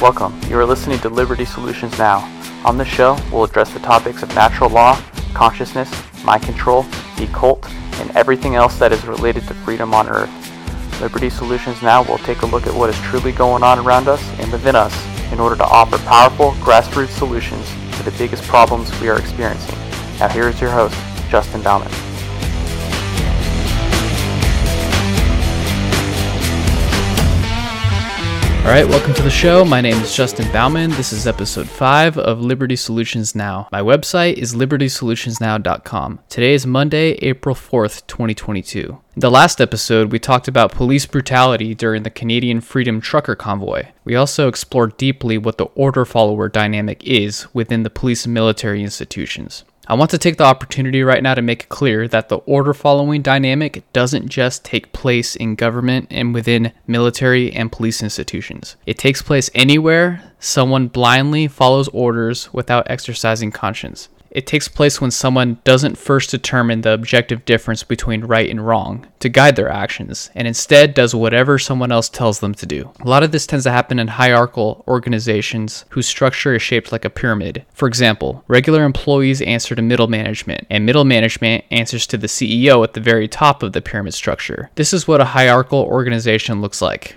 Welcome. You are listening to Liberty Solutions Now. On this show, we'll address the topics of natural law, consciousness, mind control, the occult, and everything else that is related to freedom on earth. Liberty Solutions Now will take a look at what is truly going on around us and within us in order to offer powerful, grassroots solutions to the biggest problems we are experiencing. Now, here is your host, Justin Bauman. All right, welcome to the show. My name is Justin Bauman. This is episode 5 of Liberty Solutions Now. My website is libertysolutionsnow.com. Today is Monday, April 4th, 2022. In the last episode, we talked about police brutality during the Canadian Freedom Trucker Convoy. We also explored deeply what the order follower dynamic is within the police and military institutions. I want to take the opportunity right now to make it clear that the order following dynamic doesn't just take place in government and within military and police institutions. It takes place anywhere someone blindly follows orders without exercising conscience. It takes place when someone doesn't first determine the objective difference between right and wrong to guide their actions, and instead does whatever someone else tells them to do. A lot of this tends to happen in hierarchical organizations whose structure is shaped like a pyramid. For example, regular employees answer to middle management, and middle management answers to the CEO at the very top of the pyramid structure. This is what a hierarchical organization looks like.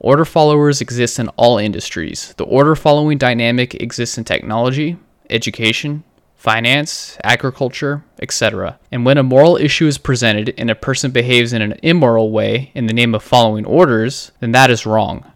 Order followers exist in all industries. The order following dynamic exists in technology, education, finance, agriculture, etc. And when a moral issue is presented and a person behaves in an immoral way in the name of following orders, then that is wrong.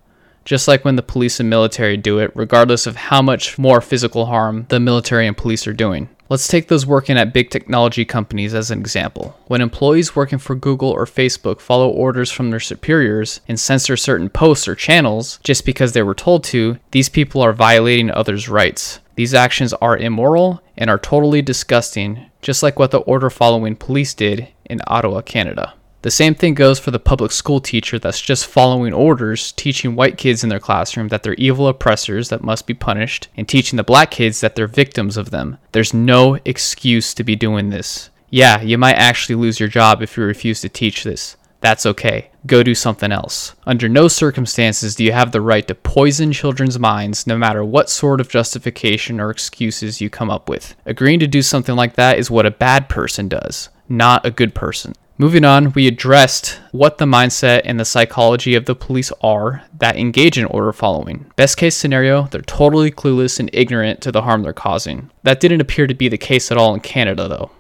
Just like when the police and military do it, regardless of how much more physical harm the military and police are doing. Let's take those working at big technology companies as an example. When employees working for Google or Facebook follow orders from their superiors and censor certain posts or channels just because they were told to, these people are violating others' rights. These actions are immoral and are totally disgusting, just like what the order following police did in Ottawa, Canada. The same thing goes for the public school teacher that's just following orders, teaching white kids in their classroom that they're evil oppressors that must be punished, and teaching the black kids that they're victims of them. There's no excuse to be doing this. Yeah, you might actually lose your job if you refuse to teach this. That's okay. Go do something else. Under no circumstances do you have the right to poison children's minds, no matter what sort of justification or excuses you come up with. Agreeing to do something like that is what a bad person does, not a good person. Moving on, we addressed what the mindset and the psychology of the police are that engage in order following. Best case scenario, they're totally clueless and ignorant to the harm they're causing. That didn't appear to be the case at all in Canada, though.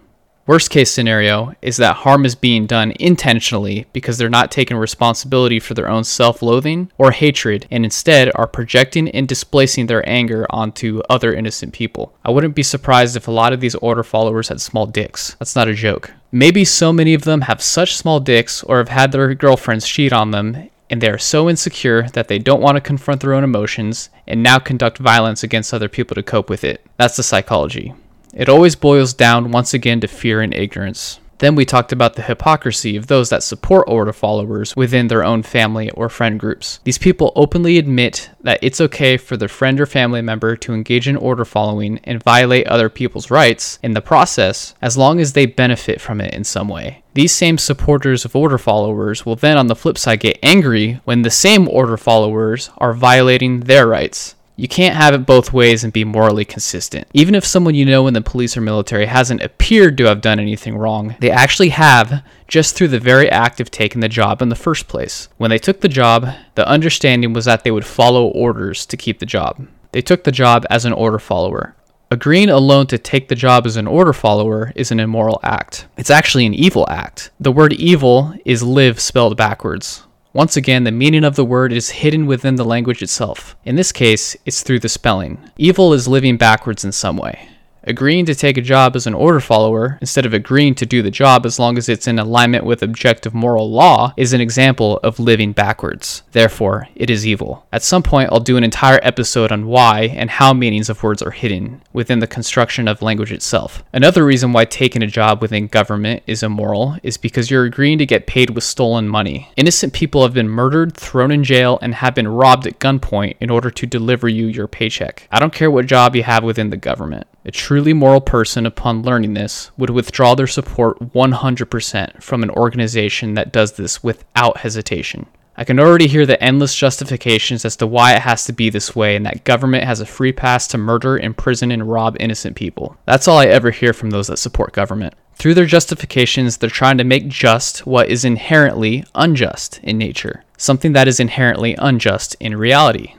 Worst case scenario is that harm is being done intentionally because they're not taking responsibility for their own self loathing or hatred and instead are projecting and displacing their anger onto other innocent people. I wouldn't be surprised if a lot of these order followers had small dicks. That's not a joke. Maybe so many of them have such small dicks or have had their girlfriends cheat on them and they are so insecure that they don't want to confront their own emotions and now conduct violence against other people to cope with it. That's the psychology. It always boils down once again to fear and ignorance. Then we talked about the hypocrisy of those that support order followers within their own family or friend groups. These people openly admit that it's okay for their friend or family member to engage in order following and violate other people's rights in the process as long as they benefit from it in some way. These same supporters of order followers will then, on the flip side, get angry when the same order followers are violating their rights. You can't have it both ways and be morally consistent. Even if someone you know in the police or military hasn't appeared to have done anything wrong, they actually have just through the very act of taking the job in the first place. When they took the job, the understanding was that they would follow orders to keep the job. They took the job as an order follower. Agreeing alone to take the job as an order follower is an immoral act. It's actually an evil act. The word evil is live spelled backwards. Once again, the meaning of the word is hidden within the language itself. In this case, it's through the spelling. Evil is living backwards in some way. Agreeing to take a job as an order follower instead of agreeing to do the job as long as it's in alignment with objective moral law is an example of living backwards. Therefore, it is evil. At some point, I'll do an entire episode on why and how meanings of words are hidden within the construction of language itself. Another reason why taking a job within government is immoral is because you're agreeing to get paid with stolen money. Innocent people have been murdered, thrown in jail, and have been robbed at gunpoint in order to deliver you your paycheck. I don't care what job you have within the government. A truly moral person, upon learning this, would withdraw their support 100% from an organization that does this without hesitation. I can already hear the endless justifications as to why it has to be this way and that government has a free pass to murder, imprison, and rob innocent people. That's all I ever hear from those that support government. Through their justifications, they're trying to make just what is inherently unjust in nature, something that is inherently unjust in reality.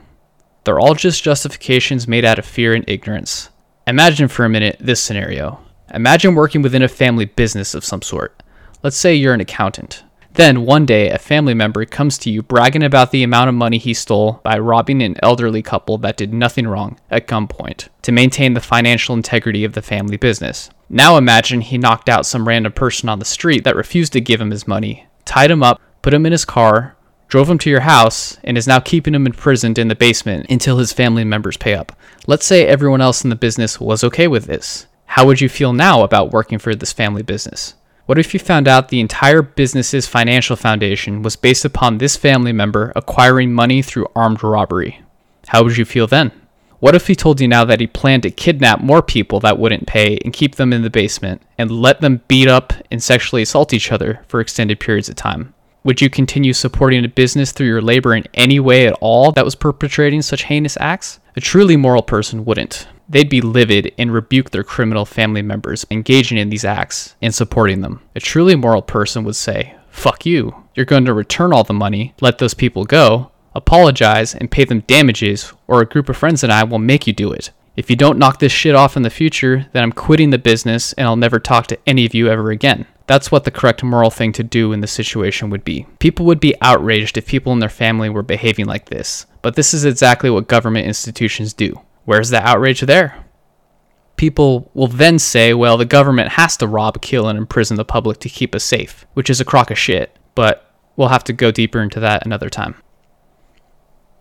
They're all just justifications made out of fear and ignorance. Imagine for a minute this scenario. Imagine working within a family business of some sort. Let's say you're an accountant. Then, one day, a family member comes to you bragging about the amount of money he stole by robbing an elderly couple that did nothing wrong at gunpoint to maintain the financial integrity of the family business. Now imagine he knocked out some random person on the street that refused to give him his money, tied him up, put him in his car, drove him to your house, and is now keeping him imprisoned in the basement until his family members pay up. Let's say everyone else in the business was okay with this. How would you feel now about working for this family business? What if you found out the entire business's financial foundation was based upon this family member acquiring money through armed robbery? How would you feel then? What if he told you now that he planned to kidnap more people that wouldn't pay and keep them in the basement and let them beat up and sexually assault each other for extended periods of time? Would you continue supporting a business through your labor in any way at all that was perpetrating such heinous acts? A truly moral person wouldn't they'd be livid and rebuke their criminal family members engaging in these acts and supporting them. A truly moral person would say, Fuck you. You're going to return all the money, let those people go, apologize, and pay them damages, or a group of friends and I will make you do it. If you don't knock this shit off in the future, then I'm quitting the business and I'll never talk to any of you ever again. That's what the correct moral thing to do in the situation would be. People would be outraged if people in their family were behaving like this, but this is exactly what government institutions do. Where's the outrage there? People will then say, well, the government has to rob, kill, and imprison the public to keep us safe, which is a crock of shit, but we'll have to go deeper into that another time.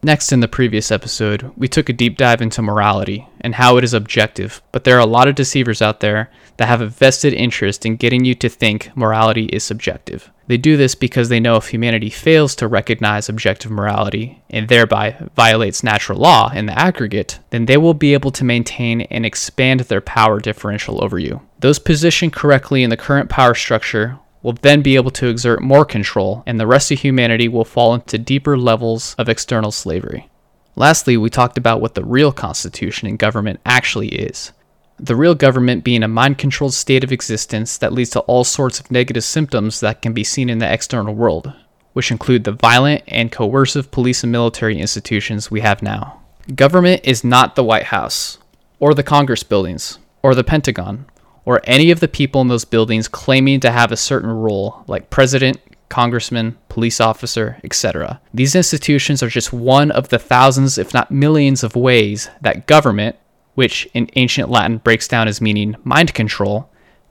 Next, in the previous episode, we took a deep dive into morality and how it is objective, but there are a lot of deceivers out there that have a vested interest in getting you to think morality is subjective. They do this because they know if humanity fails to recognize objective morality and thereby violates natural law in the aggregate, then they will be able to maintain and expand their power differential over you. Those positioned correctly in the current power structure will then be able to exert more control, and the rest of humanity will fall into deeper levels of external slavery. Lastly, we talked about what the real constitution and government actually is. The real government being a mind controlled state of existence that leads to all sorts of negative symptoms that can be seen in the external world, which include the violent and coercive police and military institutions we have now. Government is not the White House, or the Congress buildings, or the Pentagon, or any of the people in those buildings claiming to have a certain role, like president, congressman, police officer, etc. These institutions are just one of the thousands, if not millions, of ways that government, which in ancient Latin breaks down as meaning mind control,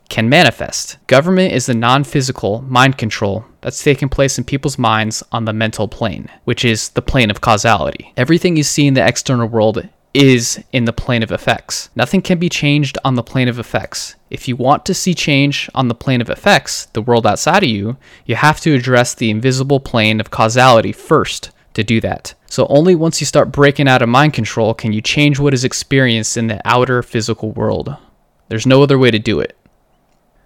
can manifest. Government is the non physical mind control that's taking place in people's minds on the mental plane, which is the plane of causality. Everything you see in the external world is in the plane of effects. Nothing can be changed on the plane of effects. If you want to see change on the plane of effects, the world outside of you, you have to address the invisible plane of causality first to do that. So only once you start breaking out of mind control can you change what is experienced in the outer physical world. There's no other way to do it.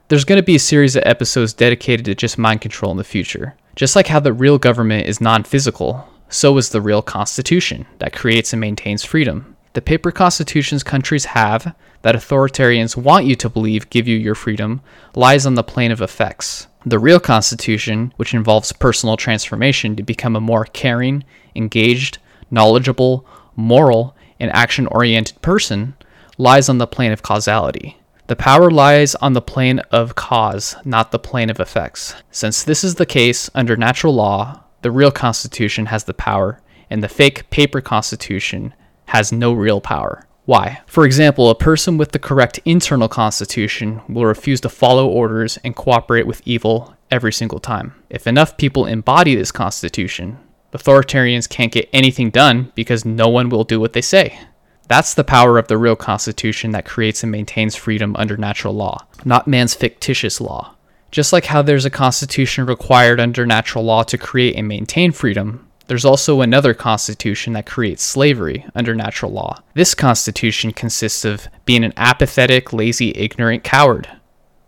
There's going to be a series of episodes dedicated to just mind control in the future. Just like how the real government is non physical, so is the real constitution that creates and maintains freedom. The paper constitutions countries have, that authoritarians want you to believe give you your freedom, lies on the plane of effects. The real constitution, which involves personal transformation to become a more caring, engaged, knowledgeable, moral, and action oriented person, lies on the plane of causality. The power lies on the plane of cause, not the plane of effects. Since this is the case under natural law, the real constitution has the power, and the fake paper constitution has no real power. Why? For example, a person with the correct internal constitution will refuse to follow orders and cooperate with evil every single time. If enough people embody this constitution, authoritarians can't get anything done because no one will do what they say. That's the power of the real constitution that creates and maintains freedom under natural law, not man's fictitious law. Just like how there's a constitution required under natural law to create and maintain freedom, there's also another constitution that creates slavery under natural law. This constitution consists of being an apathetic, lazy, ignorant coward.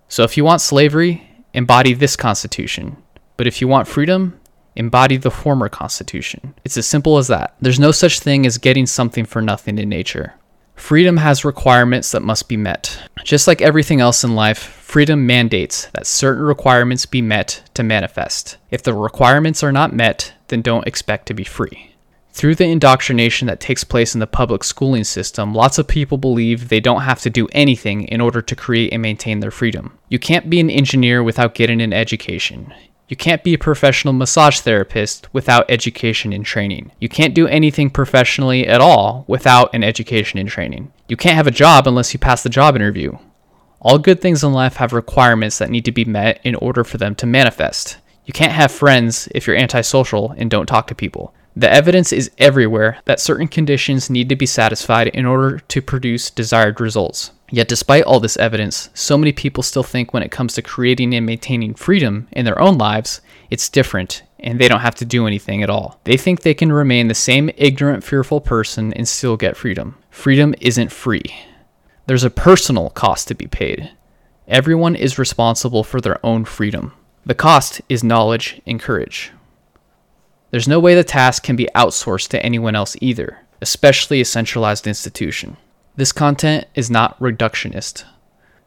So if you want slavery, embody this constitution. But if you want freedom, embody the former Constitution. It's as simple as that. There's no such thing as getting something for nothing in nature. Freedom has requirements that must be met. Just like everything else in life, freedom mandates that certain requirements be met to manifest. If the requirements are not met, then don't expect to be free. Through the indoctrination that takes place in the public schooling system, lots of people believe they don't have to do anything in order to create and maintain their freedom. You can't be an engineer without getting an education. You can't be a professional massage therapist without education and training. You can't do anything professionally at all without an education and training. You can't have a job unless you pass the job interview. All good things in life have requirements that need to be met in order for them to manifest. You can't have friends if you're antisocial and don't talk to people. The evidence is everywhere that certain conditions need to be satisfied in order to produce desired results. Yet, despite all this evidence, so many people still think when it comes to creating and maintaining freedom in their own lives, it's different and they don't have to do anything at all. They think they can remain the same ignorant, fearful person and still get freedom. Freedom isn't free, there's a personal cost to be paid. Everyone is responsible for their own freedom. The cost is knowledge and courage. There's no way the task can be outsourced to anyone else either, especially a centralized institution. This content is not reductionist.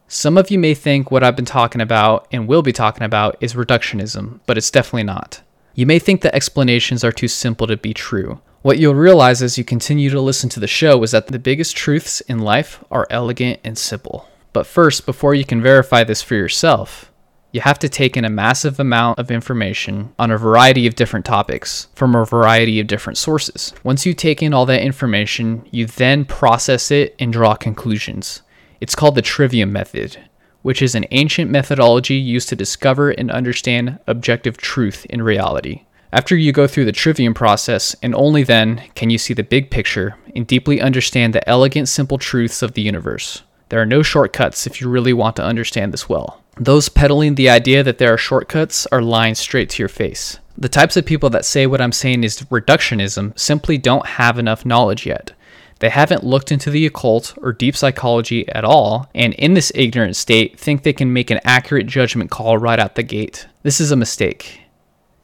Some of you may think what I've been talking about and will be talking about is reductionism, but it's definitely not. You may think the explanations are too simple to be true. What you'll realize as you continue to listen to the show is that the biggest truths in life are elegant and simple. But first, before you can verify this for yourself, you have to take in a massive amount of information on a variety of different topics from a variety of different sources. Once you take in all that information, you then process it and draw conclusions. It's called the trivium method, which is an ancient methodology used to discover and understand objective truth in reality. After you go through the trivium process, and only then can you see the big picture and deeply understand the elegant, simple truths of the universe. There are no shortcuts if you really want to understand this well. Those peddling the idea that there are shortcuts are lying straight to your face. The types of people that say what I'm saying is reductionism simply don't have enough knowledge yet. They haven't looked into the occult or deep psychology at all, and in this ignorant state, think they can make an accurate judgment call right out the gate. This is a mistake.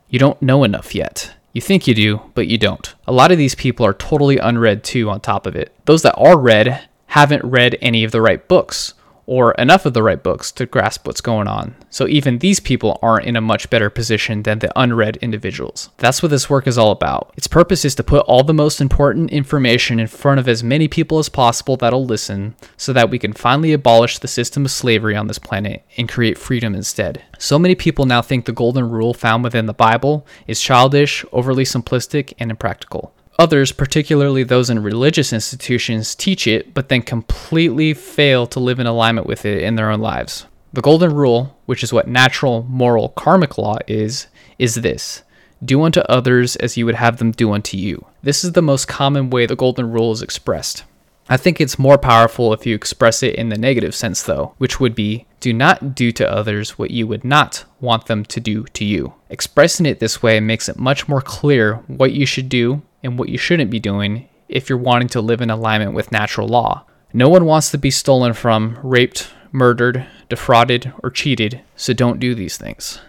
You don't know enough yet. You think you do, but you don't. A lot of these people are totally unread too, on top of it. Those that are read haven't read any of the right books or enough of the right books to grasp what's going on. So even these people aren't in a much better position than the unread individuals. That's what this work is all about. Its purpose is to put all the most important information in front of as many people as possible that'll listen so that we can finally abolish the system of slavery on this planet and create freedom instead. So many people now think the golden rule found within the Bible is childish, overly simplistic, and impractical. Others, particularly those in religious institutions, teach it, but then completely fail to live in alignment with it in their own lives. The Golden Rule, which is what natural, moral, karmic law is, is this do unto others as you would have them do unto you. This is the most common way the Golden Rule is expressed. I think it's more powerful if you express it in the negative sense, though, which would be do not do to others what you would not want them to do to you. Expressing it this way makes it much more clear what you should do and what you shouldn't be doing if you're wanting to live in alignment with natural law. No one wants to be stolen from, raped, murdered, defrauded, or cheated, so don't do these things.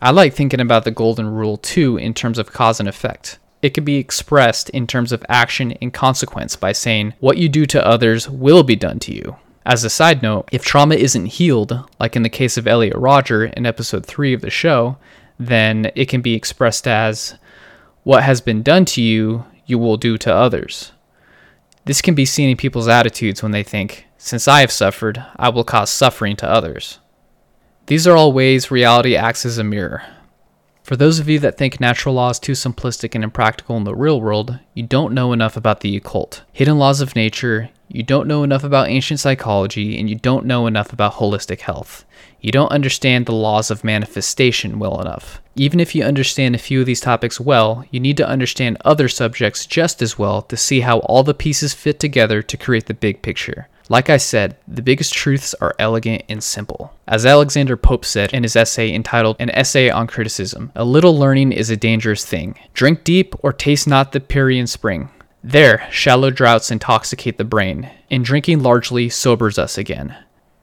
I like thinking about the golden rule too in terms of cause and effect. It can be expressed in terms of action and consequence by saying, what you do to others will be done to you. As a side note, if trauma isn't healed, like in the case of Elliot Rodger in episode 3 of the show, then it can be expressed as, what has been done to you, you will do to others. This can be seen in people's attitudes when they think, since I have suffered, I will cause suffering to others. These are all ways reality acts as a mirror. For those of you that think natural law is too simplistic and impractical in the real world, you don't know enough about the occult, hidden laws of nature, you don't know enough about ancient psychology, and you don't know enough about holistic health. You don't understand the laws of manifestation well enough. Even if you understand a few of these topics well, you need to understand other subjects just as well to see how all the pieces fit together to create the big picture. Like I said, the biggest truths are elegant and simple. As Alexander Pope said in his essay entitled An Essay on Criticism, a little learning is a dangerous thing. Drink deep or taste not the Pierian spring. There, shallow draughts intoxicate the brain, and drinking largely sobers us again.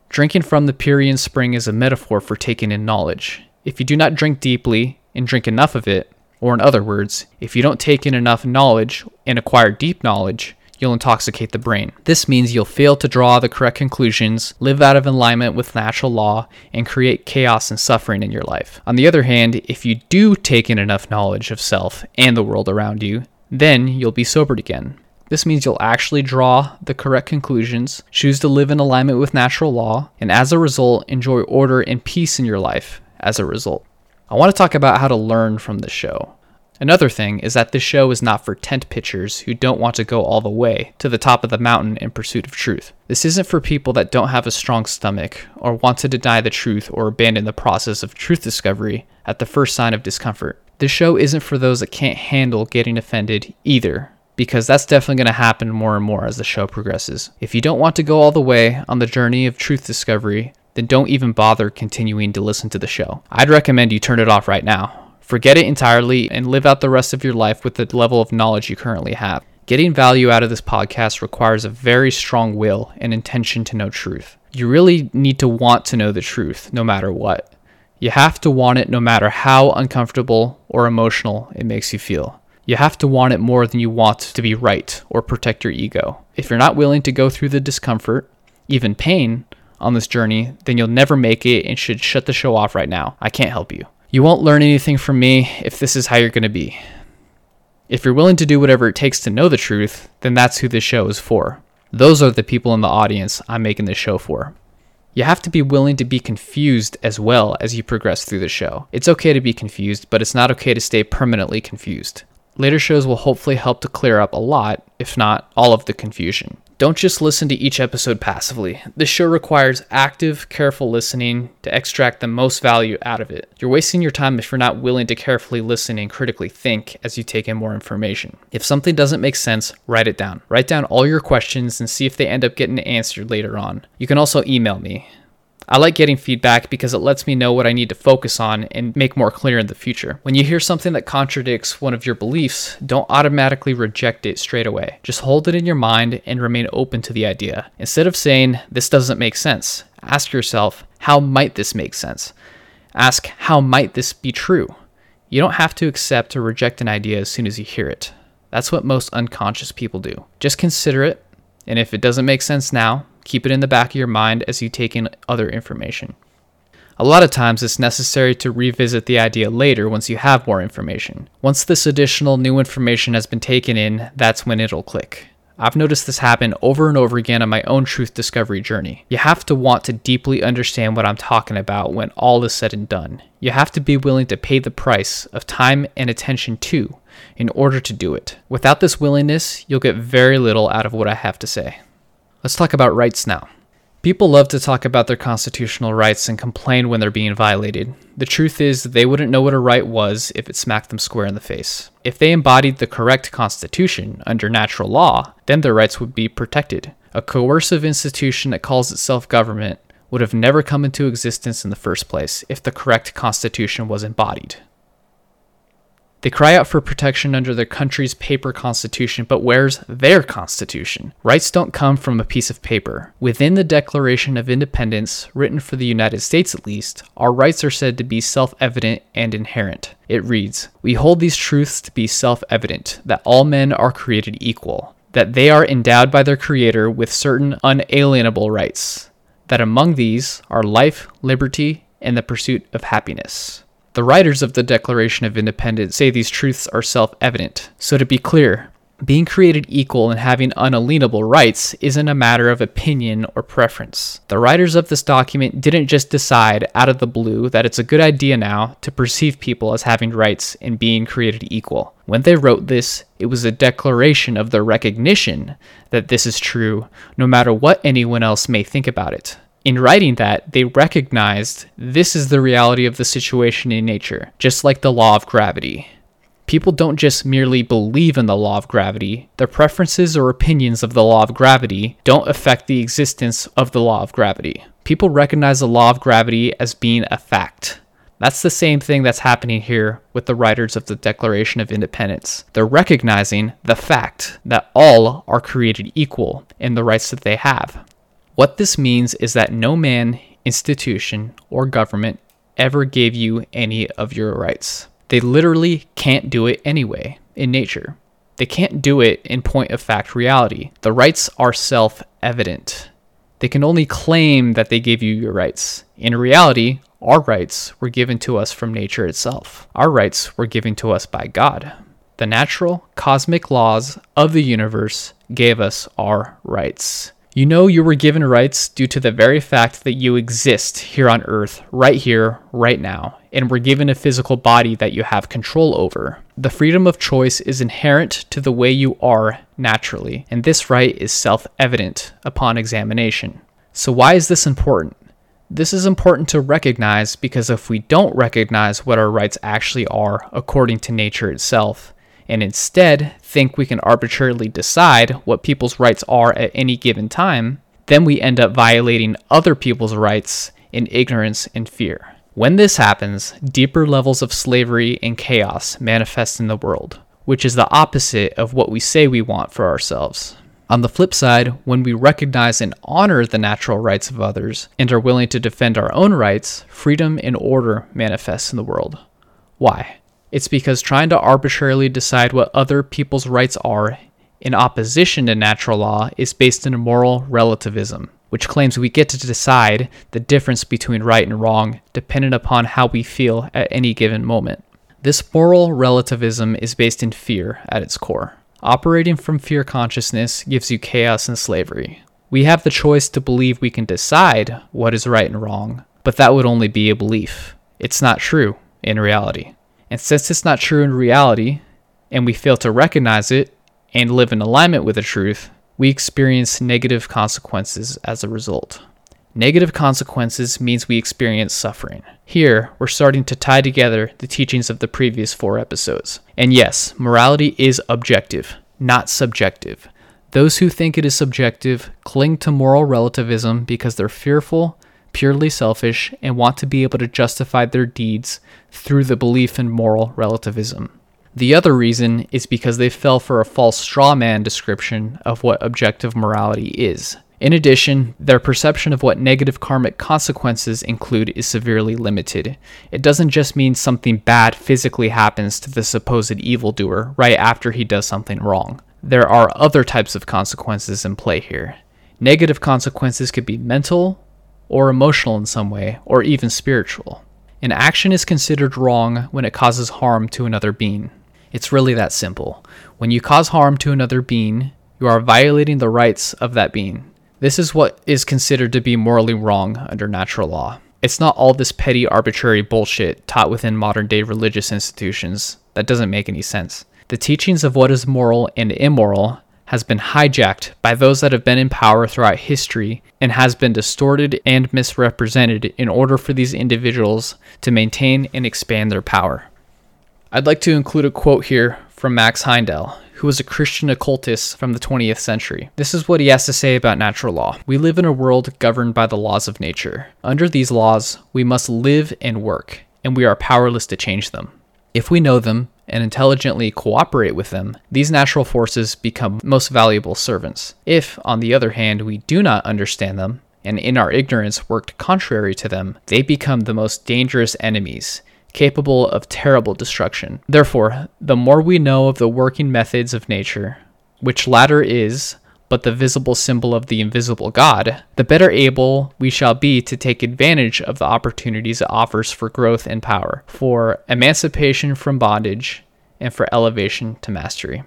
Drinking from the Pierian spring is a metaphor for taking in knowledge. If you do not drink deeply and drink enough of it, Or, in other words, if you don't take in enough knowledge and acquire deep knowledge, you'll intoxicate the brain. This means you'll fail to draw the correct conclusions, live out of alignment with natural law, and create chaos and suffering in your life. On the other hand, if you do take in enough knowledge of self and the world around you, then you'll be sobered again. This means you'll actually draw the correct conclusions, choose to live in alignment with natural law, and as a result, enjoy order and peace in your life as a result. I want to talk about how to learn from this show. Another thing is that this show is not for tent pitchers who don't want to go all the way to the top of the mountain in pursuit of truth. This isn't for people that don't have a strong stomach or want to deny the truth or abandon the process of truth discovery at the first sign of discomfort. This show isn't for those that can't handle getting offended either, because that's definitely going to happen more and more as the show progresses. If you don't want to go all the way on the journey of truth discovery, then don't even bother continuing to listen to the show. I'd recommend you turn it off right now Forget it entirely and live out the rest of your life with the level of knowledge you currently have. Getting value out of this podcast requires a very strong will and intention to know truth. You really need to want to know the truth no matter what. You have to want it no matter how uncomfortable or emotional it makes you feel. You have to want it more than you want to be right or protect your ego. If you're not willing to go through the discomfort, even pain, on this journey, then you'll never make it and should shut the show off right now. I can't help you. You won't learn anything from me if this is how you're going to be. If you're willing to do whatever it takes to know the truth, then that's who this show is for. Those are the people in the audience I'm making this show for. You have to be willing to be confused as well as you progress through the show. It's okay to be confused, but it's not okay to stay permanently confused. Later shows will hopefully help to clear up a lot, if not all of the confusion. Don't just listen to each episode passively. This show requires active, careful listening to extract the most value out of it. You're wasting your time if you're not willing to carefully listen and critically think as you take in more information. If something doesn't make sense, write it down. Write down all your questions and see if they end up getting answered later on. You can also email me. I like getting feedback because it lets me know what I need to focus on and make more clear in the future. When you hear something that contradicts one of your beliefs, don't automatically reject it straight away. Just hold it in your mind and remain open to the idea. Instead of saying, this doesn't make sense, ask yourself, how might this make sense? Ask, how might this be true? You don't have to accept or reject an idea as soon as you hear it. That's what most unconscious people do. Just consider it, and if it doesn't make sense now, Keep it in the back of your mind as you take in other information. A lot of times it's necessary to revisit the idea later once you have more information. Once this additional new information has been taken in, that's when it'll click. I've noticed this happen over and over again on my own truth discovery journey. You have to want to deeply understand what I'm talking about when all is said and done. You have to be willing to pay the price of time and attention too in order to do it. Without this willingness, you'll get very little out of what I have to say. Let's talk about rights now. People love to talk about their constitutional rights and complain when they're being violated. The truth is, they wouldn't know what a right was if it smacked them square in the face. If they embodied the correct constitution under natural law, then their rights would be protected. A coercive institution that calls itself government would have never come into existence in the first place if the correct constitution was embodied. They cry out for protection under their country's paper constitution, but where's their constitution? Rights don't come from a piece of paper. Within the Declaration of Independence, written for the United States at least, our rights are said to be self evident and inherent. It reads We hold these truths to be self evident that all men are created equal, that they are endowed by their Creator with certain unalienable rights, that among these are life, liberty, and the pursuit of happiness. The writers of the Declaration of Independence say these truths are self evident. So, to be clear, being created equal and having unalienable rights isn't a matter of opinion or preference. The writers of this document didn't just decide out of the blue that it's a good idea now to perceive people as having rights and being created equal. When they wrote this, it was a declaration of their recognition that this is true, no matter what anyone else may think about it in writing that, they recognized this is the reality of the situation in nature, just like the law of gravity. People don't just merely believe in the law of gravity, their preferences or opinions of the law of gravity don't affect the existence of the law of gravity. People recognize the law of gravity as being a fact. That's the same thing that's happening here with the writers of the Declaration of Independence. They're recognizing the fact that all are created equal in the rights that they have. What this means is that no man, institution, or government ever gave you any of your rights. They literally can't do it anyway in nature. They can't do it in point of fact reality. The rights are self evident. They can only claim that they gave you your rights. In reality, our rights were given to us from nature itself. Our rights were given to us by God. The natural, cosmic laws of the universe gave us our rights. You know you were given rights due to the very fact that you exist here on earth, right here, right now, and were given a physical body that you have control over. The freedom of choice is inherent to the way you are naturally, and this right is self evident upon examination. So, why is this important? This is important to recognize because if we don't recognize what our rights actually are according to nature itself, and instead think we can arbitrarily decide what people's rights are at any given time, then we end up violating other people's rights in ignorance and fear. When this happens, deeper levels of slavery and chaos manifest in the world, which is the opposite of what we say we want for ourselves. On the flip side, when we recognize and honor the natural rights of others and are willing to defend our own rights, freedom and order manifest in the world. Why? It's because trying to arbitrarily decide what other people's rights are in opposition to natural law is based in moral relativism, which claims we get to decide the difference between right and wrong dependent upon how we feel at any given moment. This moral relativism is based in fear at its core. Operating from fear consciousness gives you chaos and slavery. We have the choice to believe we can decide what is right and wrong, but that would only be a belief. It's not true in reality. And since it's not true in reality, and we fail to recognize it and live in alignment with the truth, we experience negative consequences as a result. Negative consequences means we experience suffering. Here, we're starting to tie together the teachings of the previous four episodes. And yes, morality is objective, not subjective. Those who think it is subjective cling to moral relativism because they're fearful purely selfish, and want to be able to justify their deeds through the belief in moral relativism. The other reason is because they fell for a false straw man description of what objective morality is. In addition, their perception of what negative karmic consequences include is severely limited. It doesn't just mean something bad physically happens to the supposed evildoer right after he does something wrong. There are other types of consequences in play here. Negative consequences could be mental, or emotional in some way, or even spiritual. An action is considered wrong when it causes harm to another being. It's really that simple. When you cause harm to another being, you are violating the rights of that being. This is what is considered to be morally wrong under natural law. It's not all this petty, arbitrary bullshit taught within modern day religious institutions. That doesn't make any sense. The teachings of what is moral and immoral has been hijacked by those that have been in power throughout history and has been distorted and misrepresented in order for these individuals to maintain and expand their power. I'd like to include a quote here from Max Heindel, who was a Christian occultist from the 20th century. This is what he has to say about natural law. We live in a world governed by the laws of nature. Under these laws, we must live and work, and we are powerless to change them. If we know them and intelligently cooperate with them, these natural forces become most valuable servants. If, on the other hand, we do not understand them, and in our ignorance worked contrary to them, they become the most dangerous enemies, capable of terrible destruction. Therefore, the more we know of the working methods of nature, which latter is, but the visible symbol of the invisible God, the better able we shall be to take advantage of the opportunities it offers for growth and power, for emancipation from bondage, and for elevation to mastery.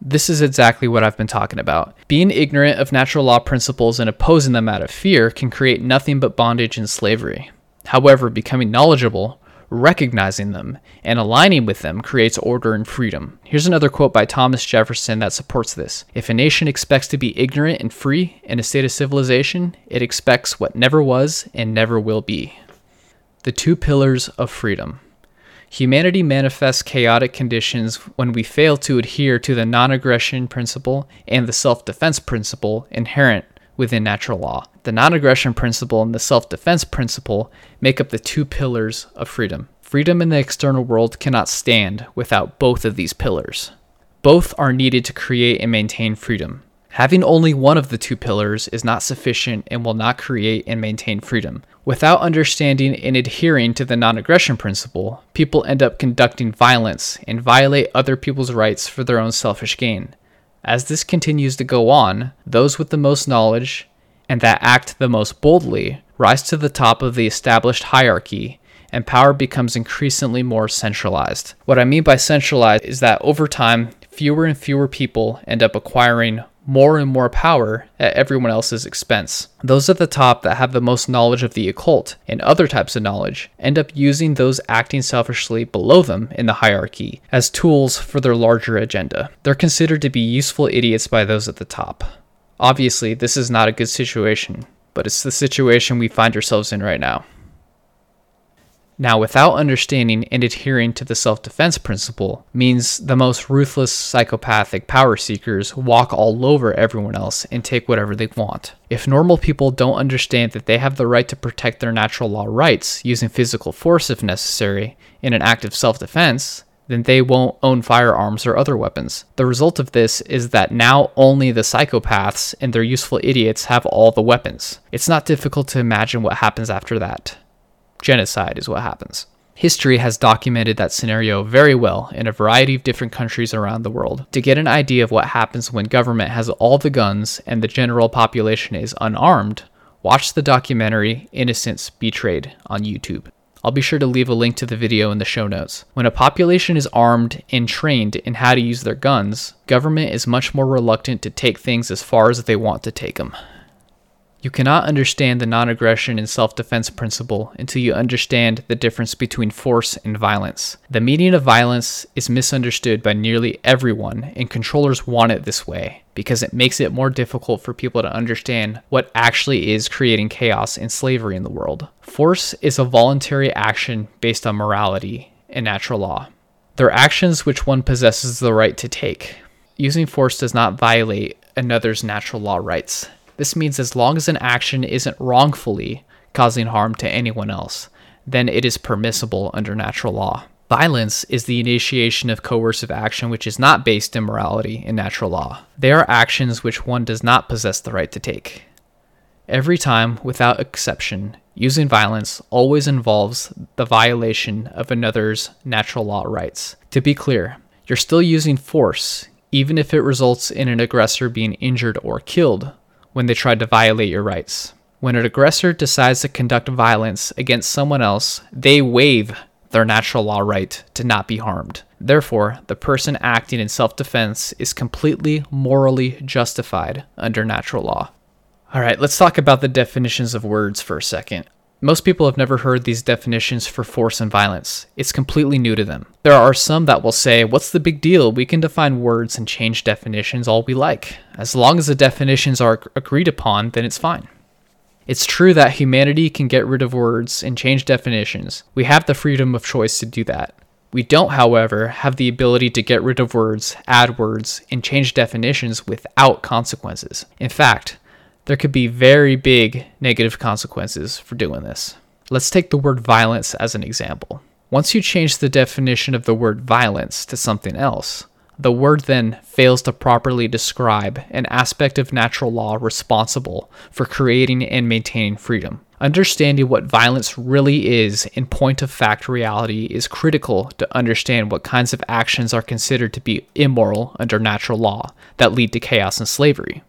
This is exactly what I've been talking about. Being ignorant of natural law principles and opposing them out of fear can create nothing but bondage and slavery. However, becoming knowledgeable recognizing them and aligning with them creates order and freedom. Here's another quote by Thomas Jefferson that supports this. If a nation expects to be ignorant and free in a state of civilization, it expects what never was and never will be. The two pillars of freedom. Humanity manifests chaotic conditions when we fail to adhere to the non aggression principle and the self defense principle inherent within natural law. The non aggression principle and the self defense principle make up the two pillars of freedom. Freedom in the external world cannot stand without both of these pillars. Both are needed to create and maintain freedom. Having only one of the two pillars is not sufficient and will not create and maintain freedom. Without understanding and adhering to the non aggression principle, people end up conducting violence and violate other people's rights for their own selfish gain. As this continues to go on, those with the most knowledge and that act the most boldly rise to the top of the established hierarchy and power becomes increasingly more centralized. What I mean by centralized is that over time, fewer and fewer people end up acquiring more and more power at everyone else's expense. Those at the top that have the most knowledge of the occult and other types of knowledge end up using those acting selfishly below them in the hierarchy as tools for their larger agenda. They're considered to be useful idiots by those at the top. Obviously, this is not a good situation, but it's the situation we find ourselves in right now. Now, without understanding and adhering to the self defense principle means the most ruthless psychopathic power seekers walk all over everyone else and take whatever they want. If normal people don't understand that they have the right to protect their natural law rights using physical force if necessary in an act of self defense, then they won't own firearms or other weapons. The result of this is that now only the psychopaths and their useful idiots have all the weapons. It's not difficult to imagine what happens after that genocide is what happens. History has documented that scenario very well in a variety of different countries around the world. To get an idea of what happens when government has all the guns and the general population is unarmed, watch the documentary Innocence Betrayed on YouTube. I'll be sure to leave a link to the video in the show notes. When a population is armed and trained in how to use their guns, government is much more reluctant to take things as far as they want to take them. You cannot understand the non aggression and self defense principle until you understand the difference between force and violence. The meaning of violence is misunderstood by nearly everyone, and controllers want it this way because it makes it more difficult for people to understand what actually is creating chaos and slavery in the world. Force is a voluntary action based on morality and natural law. They're actions which one possesses the right to take. Using force does not violate another's natural law rights. This means as long as an action isn't wrongfully causing harm to anyone else, then it is permissible under natural law. Violence is the initiation of coercive action which is not based in morality in natural law. They are actions which one does not possess the right to take. Every time, without exception, using violence always involves the violation of another's natural law rights. To be clear, you're still using force, even if it results in an aggressor being injured or killed, when they tried to violate your rights. When an aggressor decides to conduct violence against someone else, they waive their natural law right to not be harmed. Therefore, the person acting in self defense is completely morally justified under natural law. All right, let's talk about the definitions of words for a second. Most people have never heard these definitions for force and violence. It's completely new to them. There are some that will say, What's the big deal? We can define words and change definitions all we like. As long as the definitions are agreed upon, then it's fine. It's true that humanity can get rid of words and change definitions. We have the freedom of choice to do that. We don't, however, have the ability to get rid of words, add words, and change definitions without consequences. In fact, there could be very big negative consequences for doing this. Let's take the word violence as an example. Once you change the definition of the word violence to something else, the word then fails to properly describe an aspect of natural law responsible for creating and maintaining freedom. Understanding what violence really is in point of fact reality is critical to understand what kinds of actions are considered to be immoral under natural law that lead to chaos and slavery.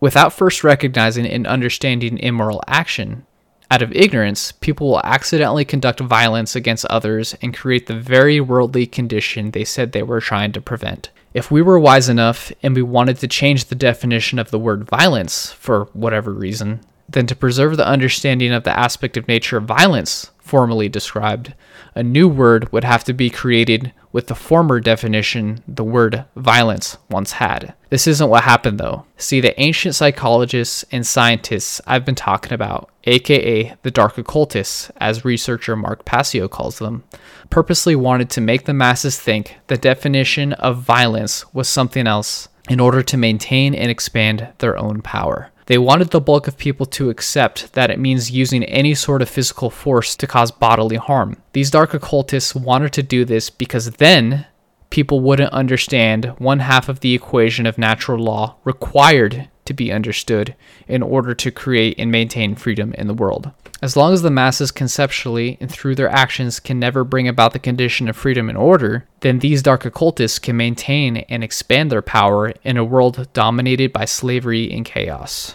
Without first recognizing and understanding immoral action, out of ignorance, people will accidentally conduct violence against others and create the very worldly condition they said they were trying to prevent. If we were wise enough and we wanted to change the definition of the word violence for whatever reason, then to preserve the understanding of the aspect of nature of violence formerly described, a new word would have to be created with the former definition the word violence once had. This isn't what happened though. See, the ancient psychologists and scientists I've been talking about, aka the dark occultists, as researcher Mark Passio calls them, purposely wanted to make the masses think the definition of violence was something else in order to maintain and expand their own power. They wanted the bulk of people to accept that it means using any sort of physical force to cause bodily harm. These dark occultists wanted to do this because then people wouldn't understand one half of the equation of natural law required to be understood in order to create and maintain freedom in the world. As long as the masses conceptually and through their actions can never bring about the condition of freedom and order, then these dark occultists can maintain and expand their power in a world dominated by slavery and chaos.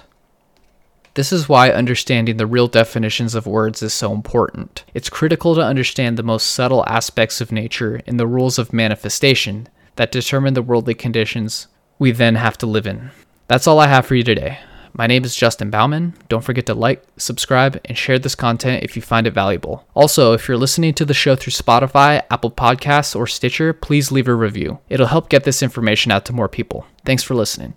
This is why understanding the real definitions of words is so important. It's critical to understand the most subtle aspects of nature and the rules of manifestation that determine the worldly conditions we then have to live in. That's all I have for you today. My name is Justin Bauman. Don't forget to like, subscribe, and share this content if you find it valuable. Also, if you're listening to the show through Spotify, Apple Podcasts, or Stitcher, please leave a review. It'll help get this information out to more people. Thanks for listening.